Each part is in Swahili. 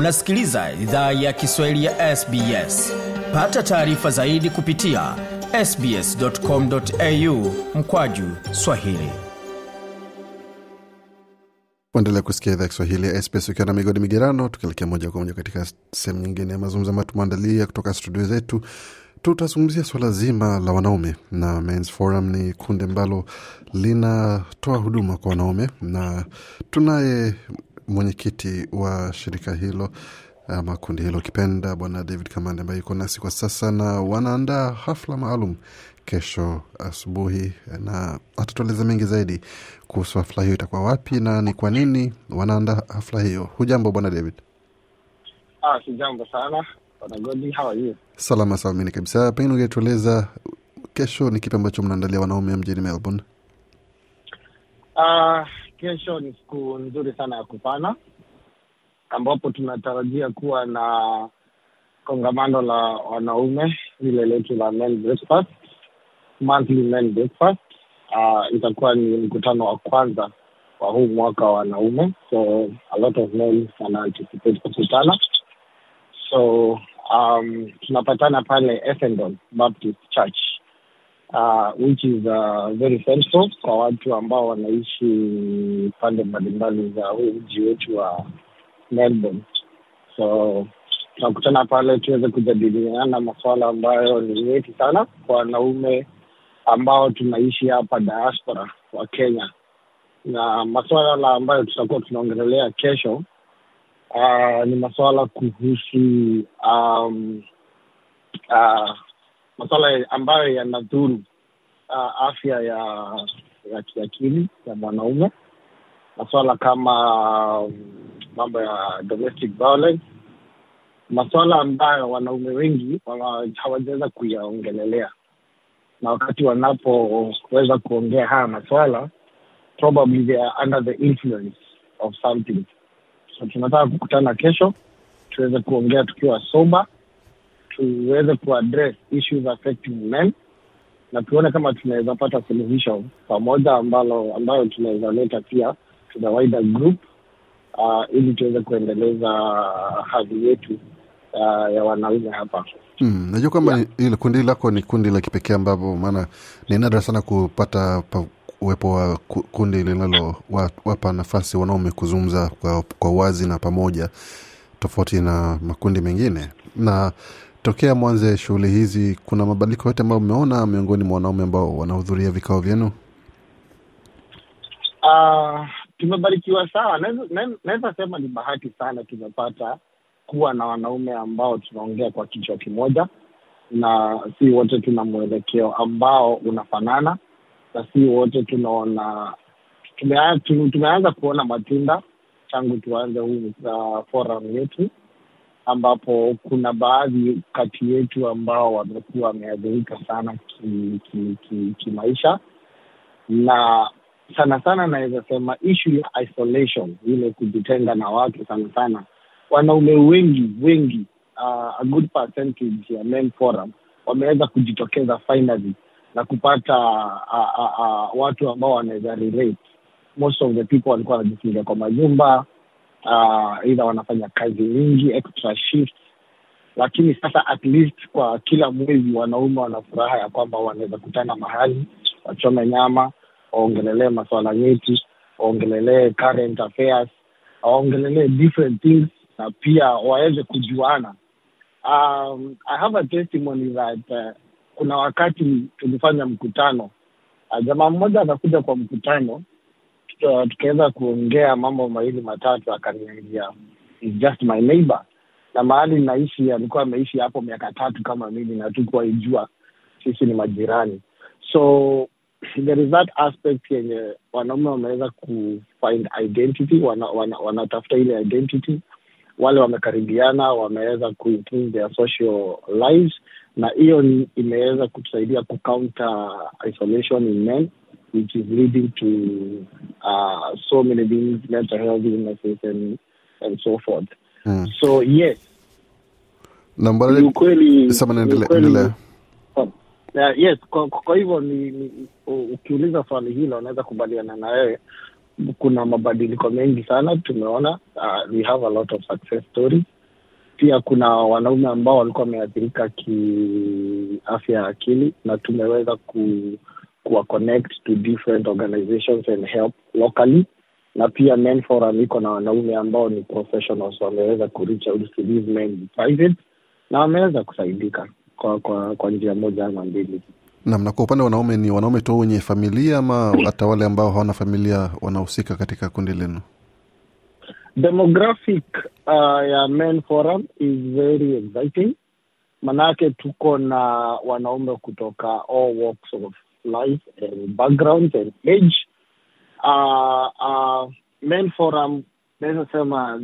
unasikiliza idhaa ya kiswahili ya sbs pata taarifa zaidi kupitia sbscomau mkwaju swahili kuendelea kusikia idhaa Kiswahili ya SBS ukiwa na migodi migerano, tukielekea moja kwa moja katika sehemu nyingine ya mazungumzo ambayo tumeandalia kutoka studio zetu. Tutazungumzia swala zima la wanaume na Men's Forum ni kundi ambalo linatoa huduma kwa wanaume, na tunaye mwenyekiti wa shirika hilo ama kundi hilo ukipenda, Bwana David Kamande ambaye yuko nasi kwa sasa, na wanaandaa hafla maalum kesho asubuhi, na atatueleza mengi zaidi kuhusu hafla hiyo itakuwa wapi na ni kwa nini wanaandaa hafla hiyo. Hujambo Bwana David? Ah, sijambo sana bwana Godi, how are you? Salama salamini kabisa. Pengine ungetueleza kesho ni kipi ambacho mnaandalia wanaume mjini Melbourne? Ah, kesho ni siku nzuri sana ya kupana ambapo tunatarajia kuwa na kongamano la wanaume lile letu la men breakfast, monthly men breakfast. Uh, itakuwa ni mkutano wa kwanza wa huu mwaka wa wanaume, so a lot of men wanaanticipate kukutana, so um, tunapatana pale Essendon Baptist Church uh, which is uh, very central kwa watu ambao wanaishi pande mbalimbali za huu mji wetu wa Melbourne. So tunakutana pale tuweze kujadiliana masuala ambayo ni nyeti sana kwa wanaume ambao tunaishi hapa diaspora wa Kenya, na masuala ambayo tutakuwa tunaongelelea kesho uh, ni masuala kuhusu um, uh, masuala ambayo yanadhuru uh, afya ya ya kiakili ya mwanaume, masuala kama um, mambo ya domestic violence, masuala ambayo wanaume wengi hawajaweza kuyaongelelea, na wakati wanapoweza kuongea haya masuala probably they are under the influence of something. So tunataka kukutana kesho tuweze kuongea tukiwa sober, tuweze kuaddress issues affecting men na tuone kama tunaweza pata suluhisho pamoja ambalo ambayo tunaweza leta pia to the wider group uh, ili tuweze kuendeleza hadhi yetu uh, ya wanaume hapa. Hmm, najua kwamba yeah. ile kundi lako ni kundi la kipekee ambapo maana ni nadra sana kupata pa, uwepo wa kundi linalowapa wa- nafasi wanaume kuzungumza kwa, kwa wazi na pamoja tofauti na makundi mengine na tokea mwanze shughuli hizi kuna mabadiliko yote ambayo umeona miongoni mwa wanaume ambao wanahudhuria vikao vyenu? Uh, tumebarikiwa sawa, naweza sema ni bahati sana tumepata kuwa na wanaume ambao tunaongea kwa kichwa kimoja, na si wote tuna mwelekeo ambao unafanana, na si wote tunaona tumea- tu- tumeanza kuona matunda tangu tuanze huu uh, forum yetu ambapo kuna baadhi kati yetu ambao wamekuwa wameathirika sana kimaisha ki, ki, ki na sana sana naweza sema ishu ya isolation ile kujitenga na watu sana sana. Wanaume wengi wengi uh, a good percentage ya men forum wameweza kujitokeza finally na kupata uh, uh, uh, watu ambao wanaweza relate. Most of the people walikuwa wanajifungia kwa majumba uh, wanafanya kazi nyingi extra shift. Lakini sasa at least kwa kila mwezi wanaume wana furaha ya kwamba wanaweza kutana mahali wachome nyama waongelelee masuala nyeti waongelelee current affairs waongelelee different things na pia waweze kujuana. Um, i have a testimony that uh, kuna wakati tulifanya mkutano. Uh, jamaa mmoja akakuja kwa mkutano tuka- tukaweza kuongea mambo mawili matatu akaniambia is just my neighbor. Na mahali naishi alikuwa ameishi hapo miaka tatu kama mimi na tukuwaijua sisi ni majirani. So there is that aspect yenye wanaume wameweza kufind identity wanatafuta wana, wana ile identity. Wale wamekaribiana wameweza kuimprove their social lives na hiyo imeweza kutusaidia kucounter isolation in men which is leading to uh, so many things mental health illnesses and, and so forth. Mm. so yes. Ni ukweli Uh, yes kwa, kwa hivyo ni, ni ukiuliza swali hilo unaweza kubaliana na wewe. Kuna mabadiliko mengi sana tumeona uh, we have a lot of success stories. Pia kuna wanaume ambao walikuwa wameathirika kiafya ya akili na tumeweza ku kuwa connect to different organizations and help locally. Na pia men forum iko na wanaume ambao ni professionals wameweza ku reach out to these men private na wameweza kusaidika kwa kwa, kwa njia moja ama mbili. Nam, na kwa upande wa wanaume ni wanaume tu wenye familia ama hata wale ambao hawana familia wanahusika katika kundi lenu? demographic uh, ya men forum is very exciting. Manake tuko na wanaume kutoka all walks of life and backgrounds and age uh, uh, men forum naweza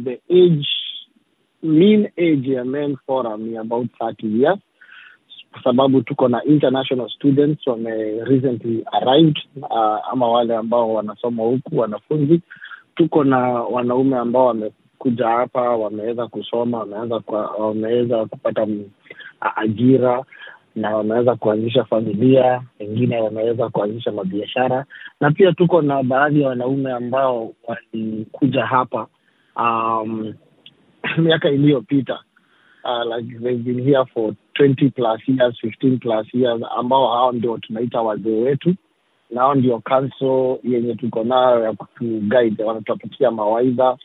the age mean age ya men forum ni about 30 years. Kwa sababu tuko na international students wame recently arrived uh, ama wale ambao wanasoma huku wanafunzi. Tuko na wanaume ambao wamekuja hapa wameweza kusoma wameweza wameweza kupata ajira na wameweza kuanzisha familia wengine wameweza kuanzisha mabiashara. Na pia tuko na baadhi ya wanaume ambao walikuja hapa um, miaka iliyopita uh, like they've been here for 20 plus years 15 plus years ambao hao ndio tunaita wazee wetu nao ndio council yenye tuko nayo ya kutuguide wanatupatia mawaidha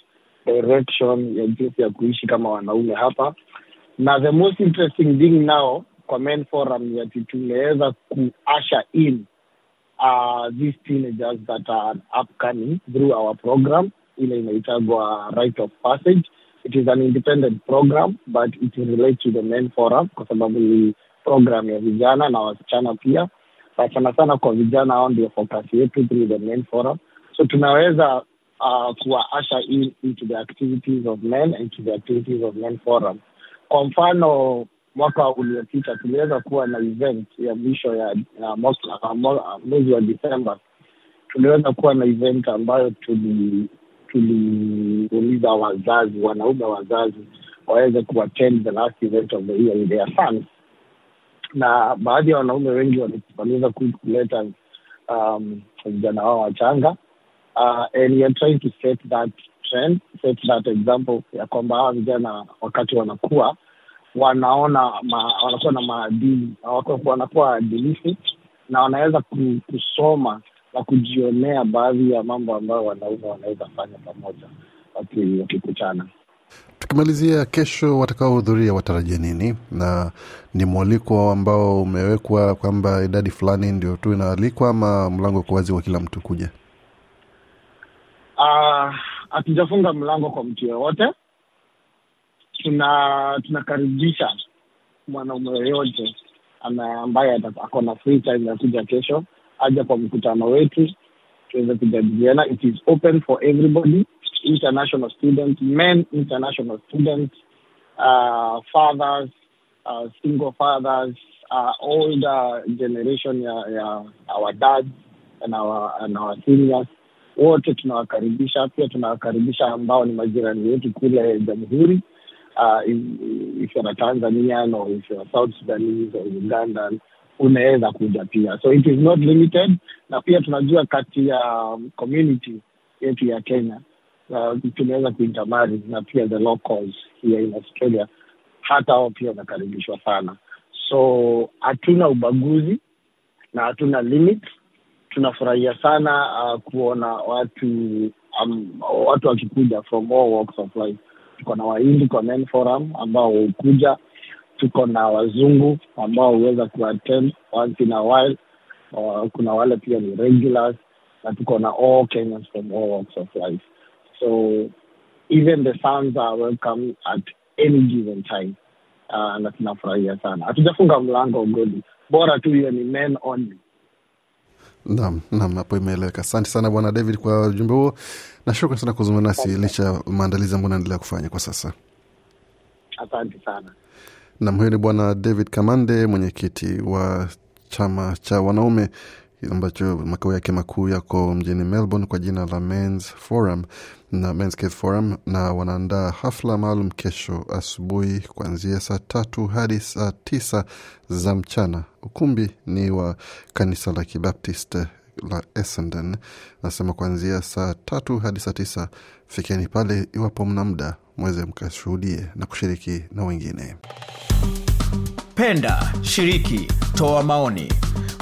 direction ya jinsi ya kuishi kama wanaume hapa. Na the most interesting thing now kwa men forum ni ati kuasha in uh, these teenagers that are upcoming through our program. Ile inaitagwa right of passage. It is an independent program but it relates to the men forum kwa sababu ni program ya vijana na wasichana pia. Na sana sana kwa vijana hao ndio focus yetu through the men forum. So tunaweza uh, kuwaasha in into the activities of men and to the activities of men forum. Kwa mfano mwaka uliopita tuliweza kuwa na event ya mwisho ya, mwezi wa Desemba. Tuliweza kuwa na event ambayo tuli tuliuliza wazazi, wanaume wazazi waweze kuattend the last event of the year with their sons, na baadhi ya wanaume wengi waliweza kuleta um, vijana wao wachanga uh, and are trying to set that trend, set that example ya kwamba hawa vijana wakati wanakuwa wanaona ma, wanakuwa na maadili wanakuwa waadilifu na wanaweza kusoma na kujionea baadhi ya mambo ambayo wanaume wanaweza fanya pamoja waki- wakikutana. Tukimalizia, kesho watakaohudhuria watarajia nini, na ni mwaliko ambao umewekwa kwamba idadi fulani ndio tu inaalikwa, ama mlango uko wazi wa kila mtu kuja? Hatujafunga uh, mlango kwa mtu yoyote tuna tunakaribisha mwanaume yoyote ambaye ako na free time ya kuja kesho aja kwa mkutano wetu tuweze kujadiliana. It is open for everybody international students men international students uh, fathers uh, single fathers uh, older generation ya, ya our dads and our, and our seniors. Wote tunawakaribisha pia tunawakaribisha ambao ni majirani wetu kule jamhuri uh, if, you're a Tanzanian or if you're a South Sudanese or Ugandan unaweza kuja pia. So it is not limited. Na pia tunajua kati ya um, community yetu ya Kenya uh, tunaweza kuintamari na pia the locals here in Australia hata hao pia wanakaribishwa sana. So hatuna ubaguzi na hatuna limit. Tunafurahia sana uh, kuona watu um, watu wakikuja from all walks of life tuko na wahindi kwa main forum ambao hukuja. Tuko na wazungu ambao huweza kuattend once in a while. Uh, kuna wale pia ni regulars na tuko na all kenyans from all walks of life. So even the sons are welcome at any given time. Uh, na tunafurahia sana. Hatujafunga mlango godi. Bora tu hiyo ni men only Naam, nam, hapo imeeleweka. Asante sana Bwana David kwa ujumbe huo, na shukran sana kuzungumza nasi licha ya maandalizi ambayo naendelea kufanya kwa sasa. asante sana Nam, huyo ni Bwana David Kamande, mwenyekiti wa chama cha wanaume ambacho makao yake makuu yako mjini Melbourne kwa jina la Men's Forum na Men's Forum, na wanaandaa hafla maalum kesho asubuhi kuanzia saa tatu hadi saa tisa za mchana. Ukumbi ni wa kanisa la Kibaptist la Essendon nasema kuanzia saa tatu hadi saa tisa fikeni pale iwapo mna muda mweze mkashuhudie na kushiriki na wengine. Penda, shiriki, toa maoni.